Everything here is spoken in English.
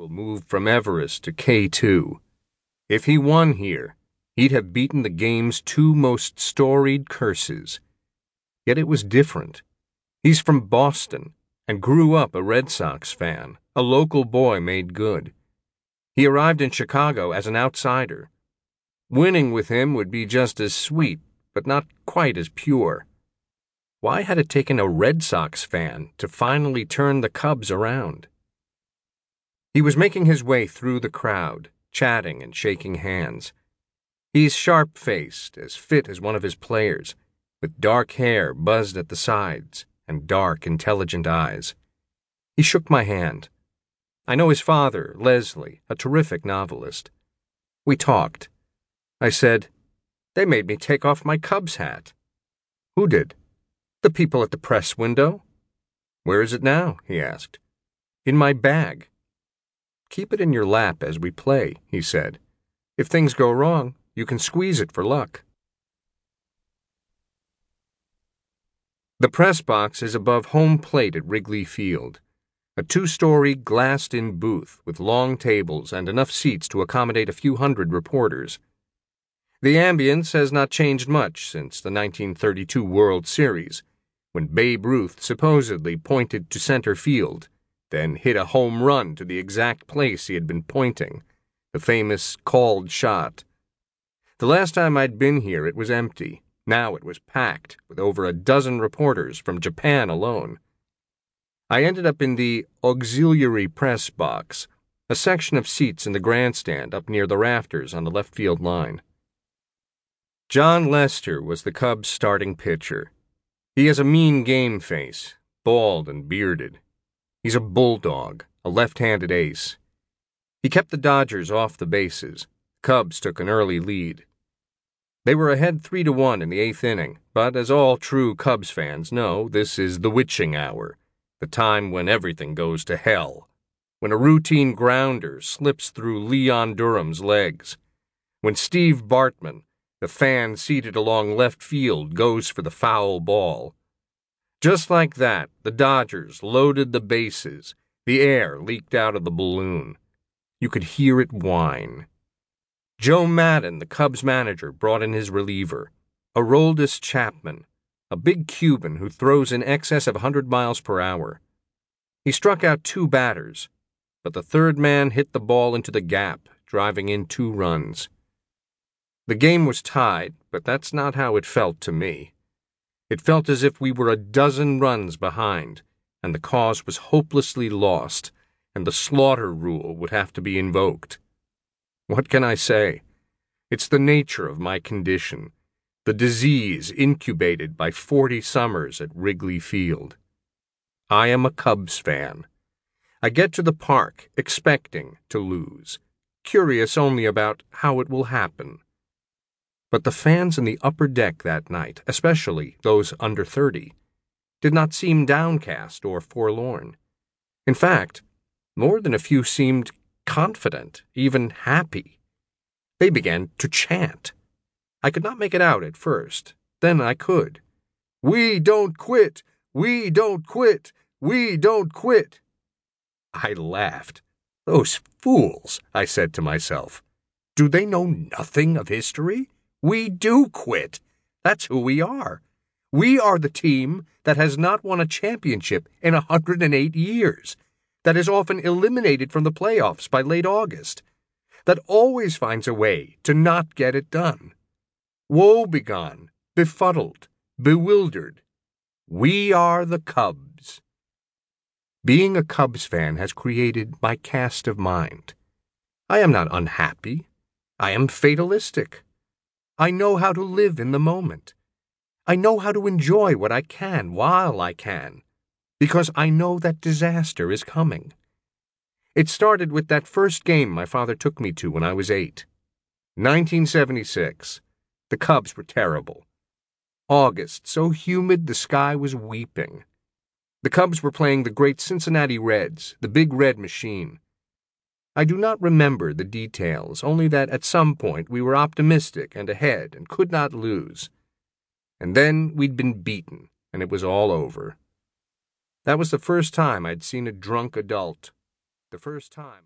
will move from Everest to K2. If he won here, he'd have beaten the game's two most storied curses. Yet it was different. He's from Boston and grew up a Red Sox fan, a local boy made good. He arrived in Chicago as an outsider. Winning with him would be just as sweet, but not quite as pure. Why had it taken a Red Sox fan to finally turn the Cubs around? He was making his way through the crowd, chatting and shaking hands. He's sharp faced, as fit as one of his players, with dark hair buzzed at the sides and dark, intelligent eyes. He shook my hand. I know his father, Leslie, a terrific novelist. We talked. I said, They made me take off my Cubs hat. Who did? The people at the press window. Where is it now? he asked. In my bag. Keep it in your lap as we play, he said. If things go wrong, you can squeeze it for luck. The press box is above home plate at Wrigley Field, a two story glassed in booth with long tables and enough seats to accommodate a few hundred reporters. The ambience has not changed much since the 1932 World Series, when Babe Ruth supposedly pointed to center field, then hit a home run to the exact place he had been pointing, the famous called shot. The last time I'd been here, it was empty. Now it was packed, with over a dozen reporters from Japan alone. I ended up in the auxiliary press box, a section of seats in the grandstand up near the rafters on the left field line. Jon Lester was the Cubs' starting pitcher. He has a mean game face, bald and bearded. He's a bulldog, a left handed ace. He kept the Dodgers off the bases. Cubs took an early lead. They were ahead three to one in the eighth inning, but as all true Cubs fans know, this is the witching hour, the time when everything goes to hell, when a routine grounder slips through Leon Durham's legs, when Steve Bartman, the fan seated along left field goes for the foul ball. Just like that, the Dodgers loaded the bases. The air leaked out of the balloon. You could hear it whine. Joe Maddon, the Cubs manager, brought in his reliever, Aroldis Chapman, a big Cuban who throws in excess of 100 miles per hour. He struck out two batters, but the third man hit the ball into the gap, driving in two runs. The game was tied, but that's not how it felt to me. It felt as if we were a dozen runs behind, and the cause was hopelessly lost, and the slaughter rule would have to be invoked. What can I say? It's the nature of my condition, the disease incubated by forty summers at Wrigley Field. I am a Cubs fan. I get to the park expecting to lose, curious only about how it will happen. But the fans in the upper deck that night, especially those under 30, did not seem downcast or forlorn. In fact, more than a few seemed confident, even happy. They began to chant. I could not make it out at first. Then I could. We don't quit! We don't quit! We don't quit! I laughed. Those fools, I said to myself. Do they know nothing of history? We do quit. That's who we are. We are the team that has not won a championship in 108 years, that is often eliminated from the playoffs by late August, that always finds a way to not get it done. Woe begone, befuddled, bewildered. We are the Cubs. Being a Cubs fan has created my cast of mind. I am not unhappy. I am fatalistic. I know how to live in the moment. I know how to enjoy what I can while I can, because I know that disaster is coming. It started with that first game my father took me to when I was eight. 1976. The Cubs were terrible. August, so humid the sky was weeping. The Cubs were playing the great Cincinnati Reds, the big red machine. I do not remember the details, only that at some point we were optimistic and ahead and could not lose. And then we'd been beaten, and it was all over. That was the first time I'd seen a drunk adult. The first time.